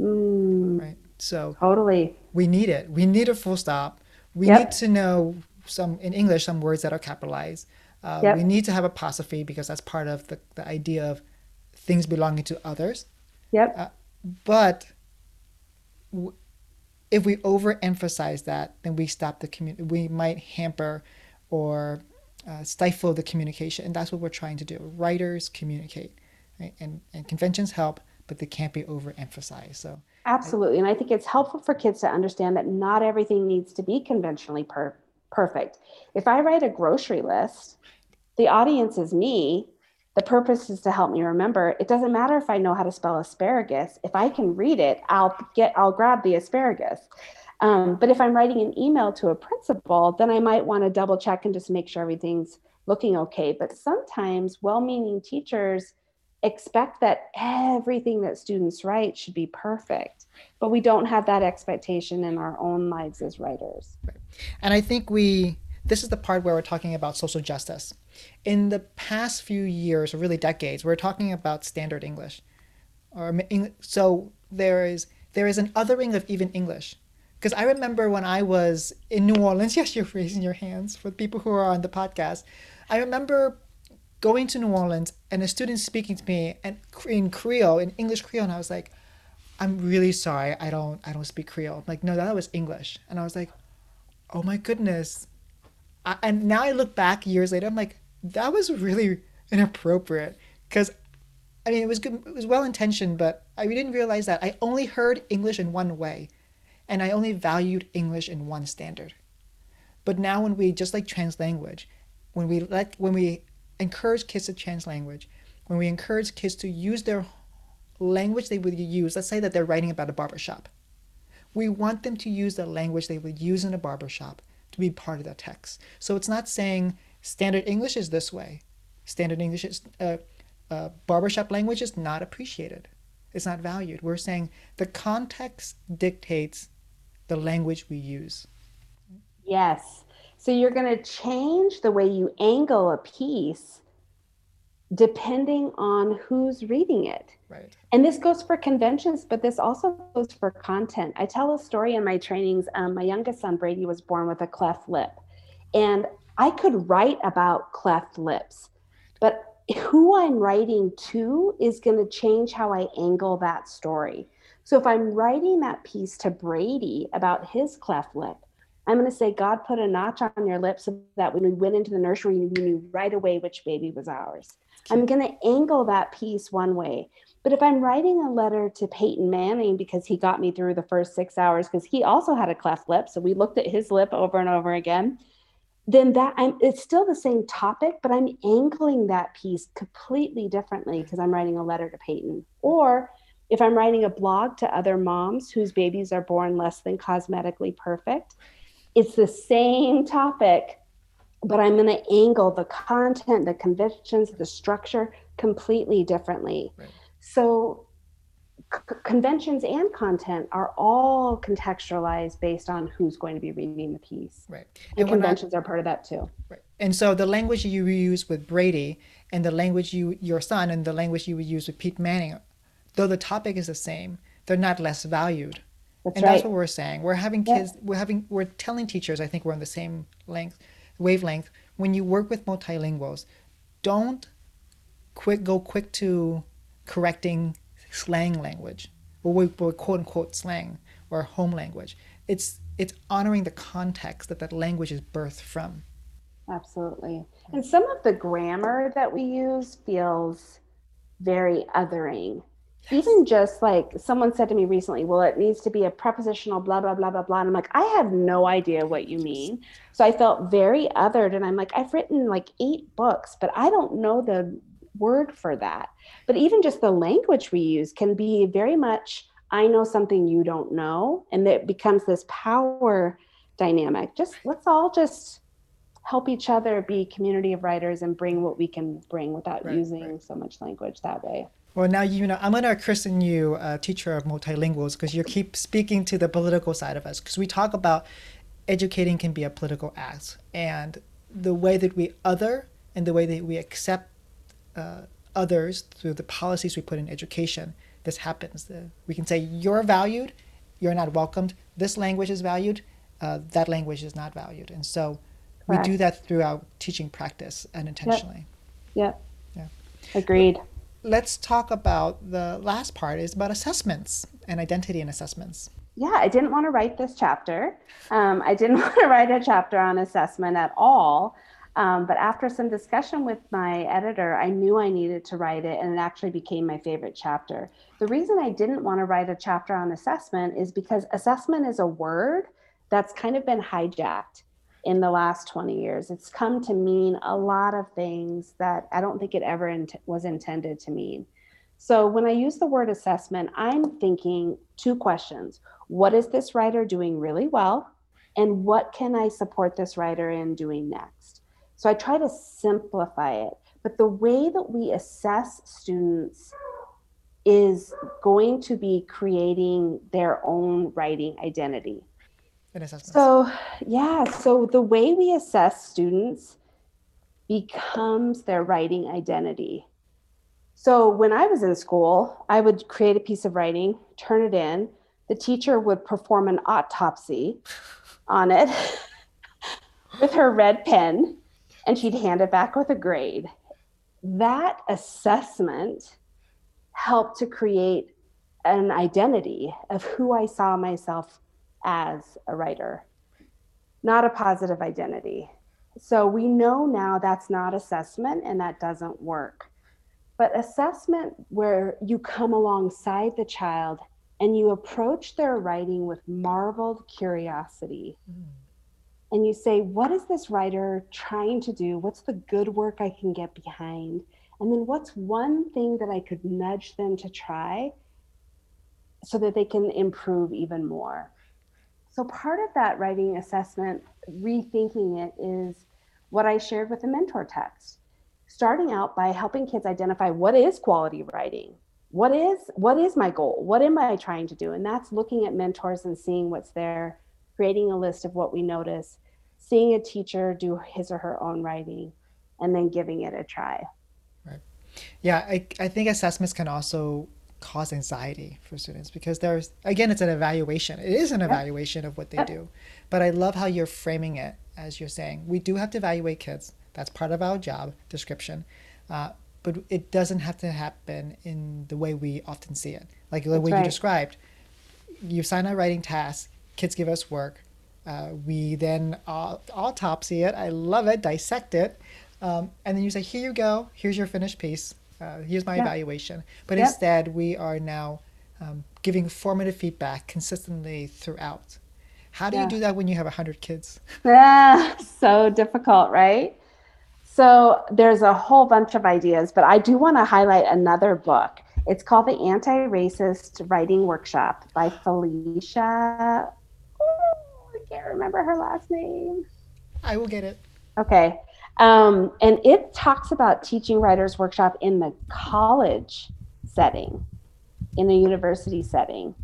Speaker 2: Mm,
Speaker 1: right. So
Speaker 2: totally.
Speaker 1: We need it. We need a full stop. We yep. need to know some in English some words that are capitalized. Uh, yep. We need to have apostrophe because that's part of the, the idea of things belonging to others.
Speaker 2: Yep. Uh,
Speaker 1: but w- if we overemphasize that, then we stop the community. We might hamper or uh, stifle the communication, and that's what we're trying to do. Writers communicate, right? and and conventions help, but they can't be overemphasized. So
Speaker 2: absolutely, and I think it's helpful for kids to understand that not everything needs to be conventionally per- perfect. If I write a grocery list, the audience is me, The purpose is to help me remember. It doesn't matter if I know how to spell asparagus. If I can read it, I'll get I'll grab the asparagus. Um, but if I'm writing an email to a principal, then I might want to double check and just make sure everything's looking okay. But sometimes well-meaning teachers expect that everything that students write should be perfect, but we don't have that expectation in our own lives as writers.
Speaker 1: And I think we this is the part where we're talking about social justice. In the past few years, or really decades, we're talking about standard English. Or so there is there is an othering of even English. Because I remember when I was in New Orleans, *laughs* yes, you're raising your hands for the people who are on the podcast. I remember going to New Orleans and a student speaking to me and in Creole, in English Creole, and I was like, I'm really sorry, I don't I don't speak Creole. I'm like, no, that was English. And I was like, oh my goodness, I, and now I look back years later, I'm like, that was really inappropriate because I mean, it was good, it was well intentioned, but I didn't realize that I only heard English in one way, and I only valued English in one standard. But now, when we just like trans language, when we let when we encourage kids to change language, when we encourage kids to use their language they would use, let's say that they're writing about a barbershop, we want them to use the language they would use in a barbershop to be part of that text. So it's not saying standard English is this way. Standard English is uh, uh, barbershop language is not appreciated. It's not valued. We're saying the context dictates the language we use.
Speaker 2: Yes. So you're going to change the way you angle a piece depending on who's reading it.
Speaker 1: Right.
Speaker 2: And this goes for conventions, but this also goes for content. I tell a story in my trainings. Um, my youngest son, Brady, was born with a cleft lip. And I could write about cleft lips, but who I'm writing to is going to change how I angle that story. So if I'm writing that piece to Brady about his cleft lip, I'm going to say, God put a notch on your lip so that when we went into the nursery, we knew right away which baby was ours. I'm going to angle that piece one way. But if I'm writing a letter to Peyton Manning because he got me through the first six hours, because he also had a cleft lip, so we looked at his lip over and over again, then that I'm it's still the same topic, but I'm angling that piece completely differently because I'm writing a letter to Peyton. Or if I'm writing a blog to other moms whose babies are born less than cosmetically perfect, it's the same topic, but I'm going to angle the content, the conventions, the structure completely differently. Right. So c- conventions and content are all contextualized based on who's going to be reading the piece.
Speaker 1: Right.
Speaker 2: And, and conventions not, are part of that too.
Speaker 1: Right. And so the language you use with Brady and the language you your son and the language you would use with Pete Manning, though the topic is the same, they're not less valued. That's and right. that's what we're saying. We're having kids. We're having. We're telling teachers. I think we're on the same length, wavelength. When you work with multilinguals, don't quick go quick to correcting slang language, or we, or quote unquote slang or home language. It's it's honoring the context that that language is birthed from.
Speaker 2: Absolutely. And some of the grammar that we use feels very othering. Yes. Even just like someone said to me recently, well, it needs to be a prepositional, blah, blah, blah, blah, blah. And I'm like, I have no idea what you mean. So I felt very othered. And I'm like, I've written like eight books, but I don't know the word for that. But even just the language we use can be very much, I know something you don't know. And it becomes this power dynamic. Just let's all just help each other be community of writers and bring what we can bring without right, using right. so much language that way.
Speaker 1: Well, now you know I'm gonna christen you a teacher of multilinguals because you keep speaking to the political side of us because we talk about educating can be a political act and the way that we other and the way that we accept uh, others through the policies we put in education, this happens. The, we can say, you're valued, you're not welcomed. This language is valued, uh, that language is not valued. And so Correct. we do that through our teaching practice and intentionally.
Speaker 2: Yep. yep. Yeah. Agreed.
Speaker 1: Let's talk about the last part is about assessments and identity and assessments.
Speaker 2: Yeah, I didn't want to write this chapter. Um, I didn't *laughs* want to write a chapter on assessment at all. Um, but after some discussion with my editor, I knew I needed to write it, and it actually became my favorite chapter. The reason I didn't want to write a chapter on assessment is because assessment is a word that's kind of been hijacked. In the last 20 years. It's come to mean a lot of things that I don't think it ever was intended to mean. So when I use the word assessment, I'm thinking two questions. What is this writer doing really well? And what can I support this writer in doing next? So I try to simplify it. But the way that we assess students is going to be creating their own writing identity. So, yeah, so the way we assess students becomes their writing identity. So when I was in school, I would create a piece of writing, turn it in. The teacher would perform an autopsy on it *laughs* with her red pen, and she'd hand it back with a grade. That assessment helped to create an identity of who I saw myself as a writer, not a positive identity. So we know now that's not assessment and that doesn't work. But assessment, where you come alongside the child and you approach their writing with marveled curiosity. Mm. And you say, What is this writer trying to do? What's the good work I can get behind? And then what's one thing that I could nudge them to try so that they can improve even more? So, part of that writing assessment, rethinking it, is what I shared with the mentor text. Starting out by helping kids identify what is quality writing what is what is my goal what am i trying to do? And that's looking at mentors and seeing what's there creating a list of what we notice seeing a teacher do his or her own writing and then giving it a try.
Speaker 1: Right. Yeah i, I think assessments can also cause anxiety for students because there's again it's an evaluation it is an evaluation of what they do but i love how you're framing it as you're saying we do have to evaluate kids that's part of our job description. Uh, but it doesn't have to happen in the way we often see it. Like the way right. you described, you sign a writing task, kids give us work. Uh, we then autopsy it. I love it, dissect it. Um, and then you say, here you go, here's your finished piece, uh, here's my yeah. evaluation. But yep. instead, we are now um, giving formative feedback consistently throughout. How do yeah. you do that when you have 100 kids?
Speaker 2: Yeah, *laughs* so difficult, right? So there's a whole bunch of ideas, but I do want to highlight another book. It's called The Anti Racist Writing Workshop by Felicia. Oh, I can't remember her last name.
Speaker 1: I will get it.
Speaker 2: Okay. Um, and it talks about teaching writers workshop in the college setting, in a university setting.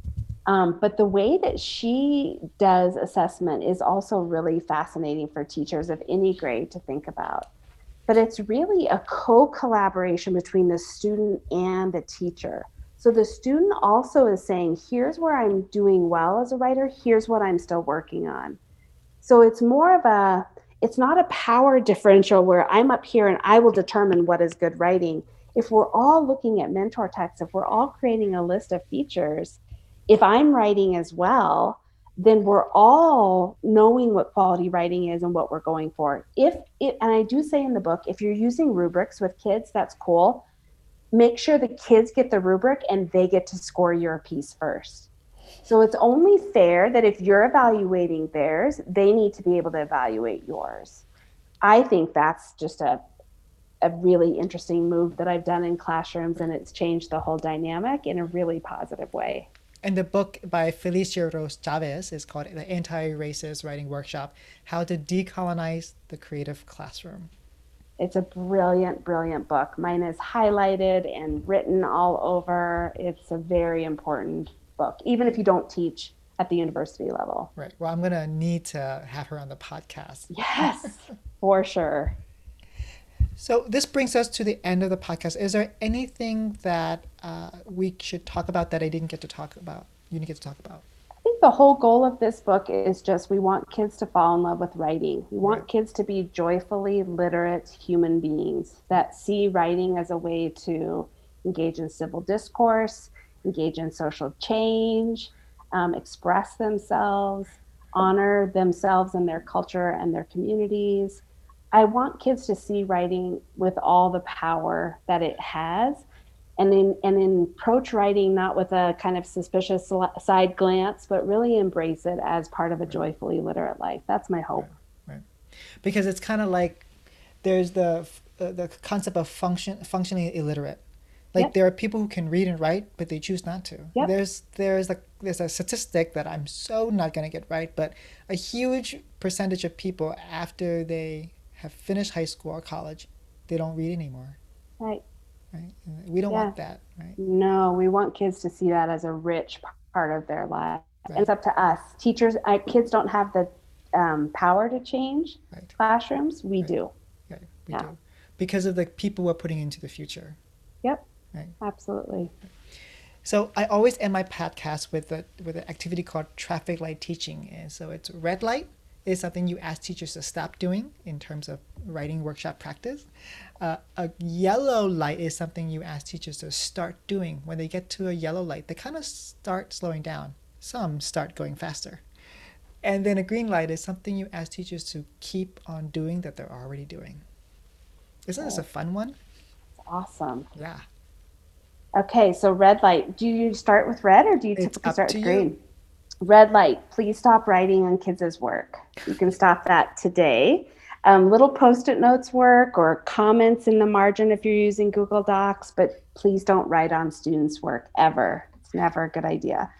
Speaker 2: Um, but the way that she does assessment is also really fascinating for teachers of any grade to think about but it's really a co collaboration between the student and the teacher. So the student also is saying, here's where I'm doing well as a writer, here's what I'm still working on. So it's more of a, it's not a power differential where I'm up here and I will determine what is good writing. If we're all looking at mentor texts, if we're all creating a list of features, if I'm writing as well, then we're all knowing what quality writing is and what we're going for. If it, and I do say in the book, if you're using rubrics with kids, that's cool. Make sure the kids get the rubric and they get to score your piece first. So it's only fair that if you're evaluating theirs, they need to be able to evaluate yours. I think that's just a a really interesting move that I've done in classrooms and it's changed the whole dynamic in a really positive way.
Speaker 1: And the book by Felicia Rose Chavez is called The Anti Racist Writing Workshop How to Decolonize the Creative Classroom.
Speaker 2: It's a brilliant, brilliant book. Mine is highlighted and written all over. It's a very important book, even if you don't teach at the university level.
Speaker 1: Right. Well, I'm going to need to have her on the podcast.
Speaker 2: Yes, *laughs* for sure.
Speaker 1: So this brings us to the end of the podcast. Is there anything that uh, we should talk about that I didn't get to talk about? You didn't get to talk about.
Speaker 2: I think the whole goal of this book is just we want kids to fall in love with writing. We want right. kids to be joyfully literate human beings that see writing as a way to engage in civil discourse, engage in social change, um, express themselves, honor themselves and their culture and their communities I want kids to see writing with all the power that it has and in and in approach writing not with a kind of suspicious side glance but really embrace it as part of a joyfully literate life that's my hope
Speaker 1: right, right. because it's kind of like there's the uh, the concept of function functionally illiterate. Like
Speaker 2: Yep.
Speaker 1: there are people who can read and write, but they choose not to.
Speaker 2: Yep.
Speaker 1: There's there's like there's a statistic that I'm so not gonna get right, but a huge percentage of people after they have finished high school or college, they don't read anymore.
Speaker 2: Right.
Speaker 1: Right? We don't
Speaker 2: Yeah.
Speaker 1: want that, right?
Speaker 2: No, we want kids to see that as a rich part of their life.
Speaker 1: Right.
Speaker 2: It's up to us. Teachers, uh, kids don't have the um, power to change
Speaker 1: Right.
Speaker 2: classrooms. We
Speaker 1: Right.
Speaker 2: do.
Speaker 1: Right. We
Speaker 2: Yeah.
Speaker 1: do. Because of the people we're putting into the future.
Speaker 2: Absolutely.
Speaker 1: So I always end my podcast with a with an activity called traffic light teaching. And so it's red light is something you ask teachers to stop doing in terms of writing workshop practice. Uh, a yellow light is something you ask teachers to start doing. When they get to a yellow light, they kind of start slowing down. Some start going faster. And then a green light is something you ask teachers to keep on doing that they're already doing. Isn't this a fun one?
Speaker 2: It's Awesome.
Speaker 1: Yeah.
Speaker 2: Okay, so red light. Do you start with red or do you
Speaker 1: It's
Speaker 2: typically start with
Speaker 1: you.
Speaker 2: green? Red light. Please stop writing on kids' work. You can stop that today. Um, little post-it notes work or comments in the margin if you're using Google Docs, but please don't write on students' work ever. It's never a good idea.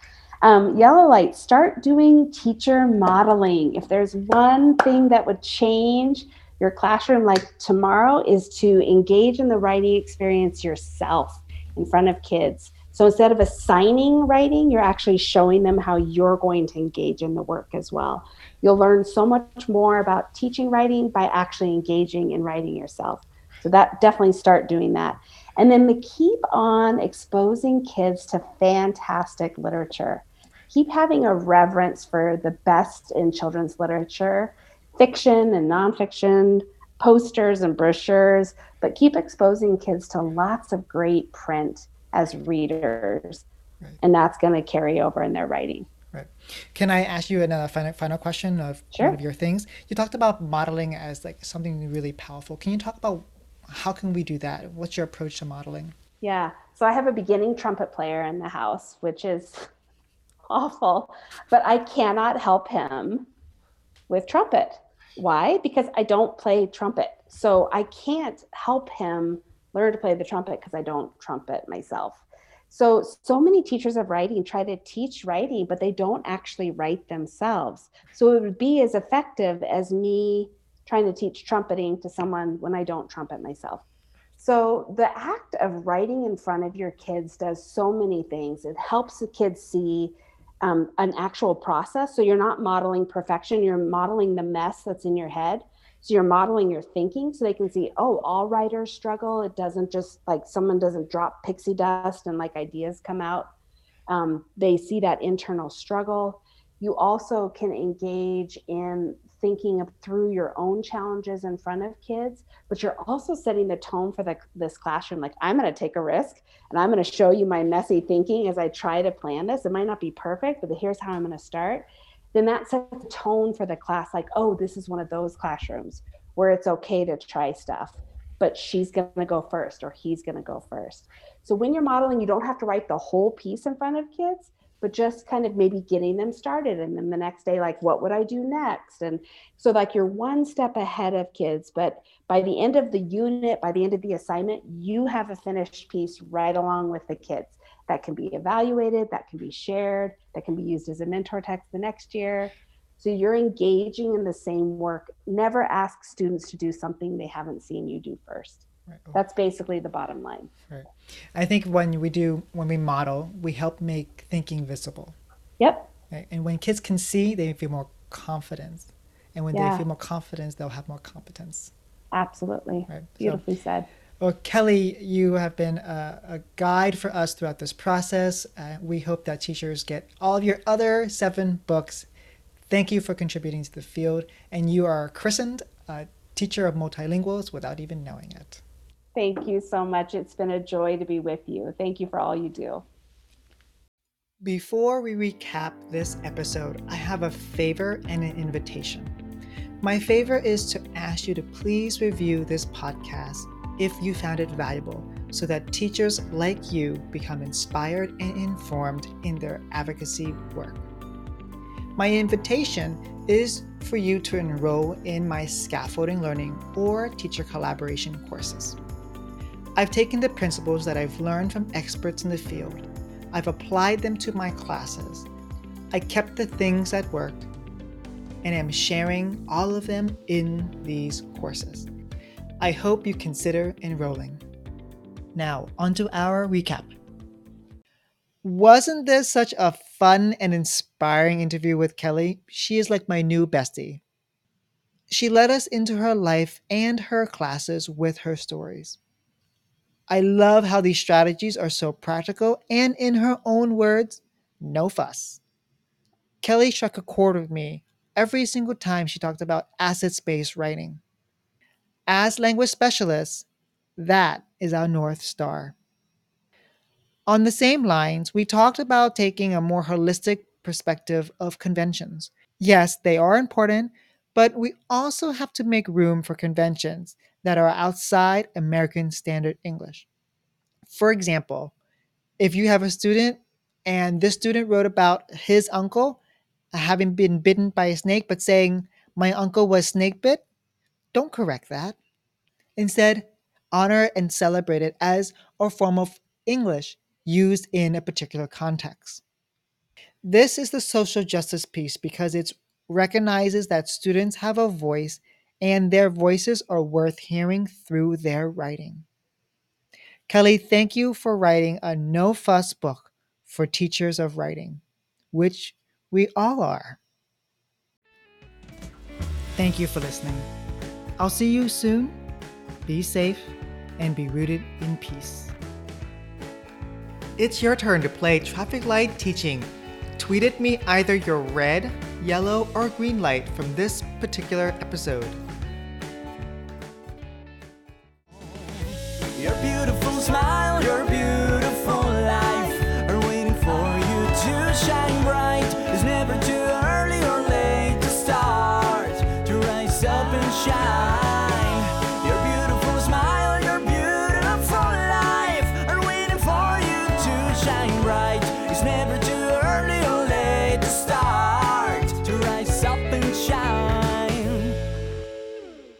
Speaker 2: Um, yellow light. Start doing teacher modeling. If there's one thing that would change your classroom like tomorrow is to engage in the writing experience yourself in front of kids. So instead of assigning writing, you're actually showing them how you're going to engage in the work as well. You'll learn so much more about teaching writing by actually engaging in writing yourself. So that definitely start doing that. And then to keep on exposing kids to fantastic literature. Keep having a reverence for the best in children's literature, fiction and nonfiction, posters and brochures, but keep exposing kids to lots of great print as readers.
Speaker 1: Right.
Speaker 2: And that's going to carry over in their writing. Right.
Speaker 1: Can I ask you another uh, final, final question of
Speaker 2: Sure.
Speaker 1: one of your things? You talked about modeling as like something really powerful. Can you talk about how can we do that? What's your approach to modeling?
Speaker 2: Yeah. So I have a beginning trumpet player in the house, which is *laughs* awful, but I cannot help him with trumpet. Why? Because I don't play trumpet. So I can't help him learn to play the trumpet because I don't trumpet myself. So, so many teachers of writing try to teach writing, but they don't actually write themselves. So it would be as effective as me trying to teach trumpeting to someone when I don't trumpet myself. So the act of writing in front of your kids does so many things. It helps the kids see um, an actual process. So you're not modeling perfection, you're modeling the mess that's in your head. So you're modeling your thinking so they can see, oh, all writers struggle. It doesn't just like someone doesn't drop pixie dust and like ideas come out. Um, they see that internal struggle. You also can engage in thinking of through your own challenges in front of kids, but you're also setting the tone for the, this classroom. Like, I'm going to take a risk and I'm going to show you my messy thinking as I try to plan this. It might not be perfect, but here's how I'm going to start. Then that sets the tone for the class like, oh, this is one of those classrooms where it's okay to try stuff, but she's going to go first or he's going to go first. So when you're modeling, you don't have to write the whole piece in front of kids, but just kind of maybe getting them started. And then the next day, like, what would I do next? And so, like, you're one step ahead of kids, but by the end of the unit, by the end of the assignment, you have a finished piece right along with the kids that can be evaluated, that can be shared, that can be used as a mentor text the next year. So you're engaging in the same work. Never ask students to do something they haven't seen you do first.
Speaker 1: Right.
Speaker 2: That's basically the bottom line. Right.
Speaker 1: I think when we do when we model, we help make thinking visible.
Speaker 2: Yep.
Speaker 1: Right? And when kids can see, they feel more confidence. And when
Speaker 2: Yeah.
Speaker 1: they feel more confidence, they'll have more competence.
Speaker 2: Absolutely.
Speaker 1: Right. So,
Speaker 2: Beautifully said.
Speaker 1: well, Kelly, you have been a, a guide for us throughout this process. Uh, we hope that teachers get all of your other seven books. Thank you for contributing to the field. And you are christened a teacher of multilinguals without even knowing it.
Speaker 2: Thank you so much. It's been a joy to be with you. Thank you for all you do.
Speaker 1: Before we recap this episode, I have a favor and an invitation. My favor is to ask you to please review this podcast if you found it valuable so that teachers like you become inspired and informed in their advocacy work. My invitation is for you to enroll in my scaffolding learning or teacher collaboration courses. I've taken the principles that I've learned from experts in the field, I've applied them to my classes, I kept the things that worked, and am sharing all of them in these courses. I hope you consider enrolling. Now, onto our recap. Wasn't this such a fun and inspiring interview with Kelly? She is like my new bestie. She led us into her life and her classes with her stories. I love how these strategies are so practical and, in her own words, no fuss. Kelly struck a chord with me every single time she talked about assets based writing. As language specialists, that is our North Star. On the same lines, we talked about taking a more holistic perspective of conventions. Yes, they are important, but we also have to make room for conventions that are outside American Standard English. For example, if you have a student and this student wrote about his uncle uh, having been bitten by a snake, but saying, My uncle was snake bit, don't correct that. Instead, honor and celebrate it as a form of English used in a particular context. This is the social justice piece because it recognizes that students have a voice and their voices are worth hearing through their writing. Kelly, thank you for writing a no fuss book for teachers of writing, which we all are. Thank you for listening. I'll see you soon. Be safe and be rooted in peace. It's your turn to play traffic light teaching. Tweet at me either your red, yellow, or green light from this particular episode.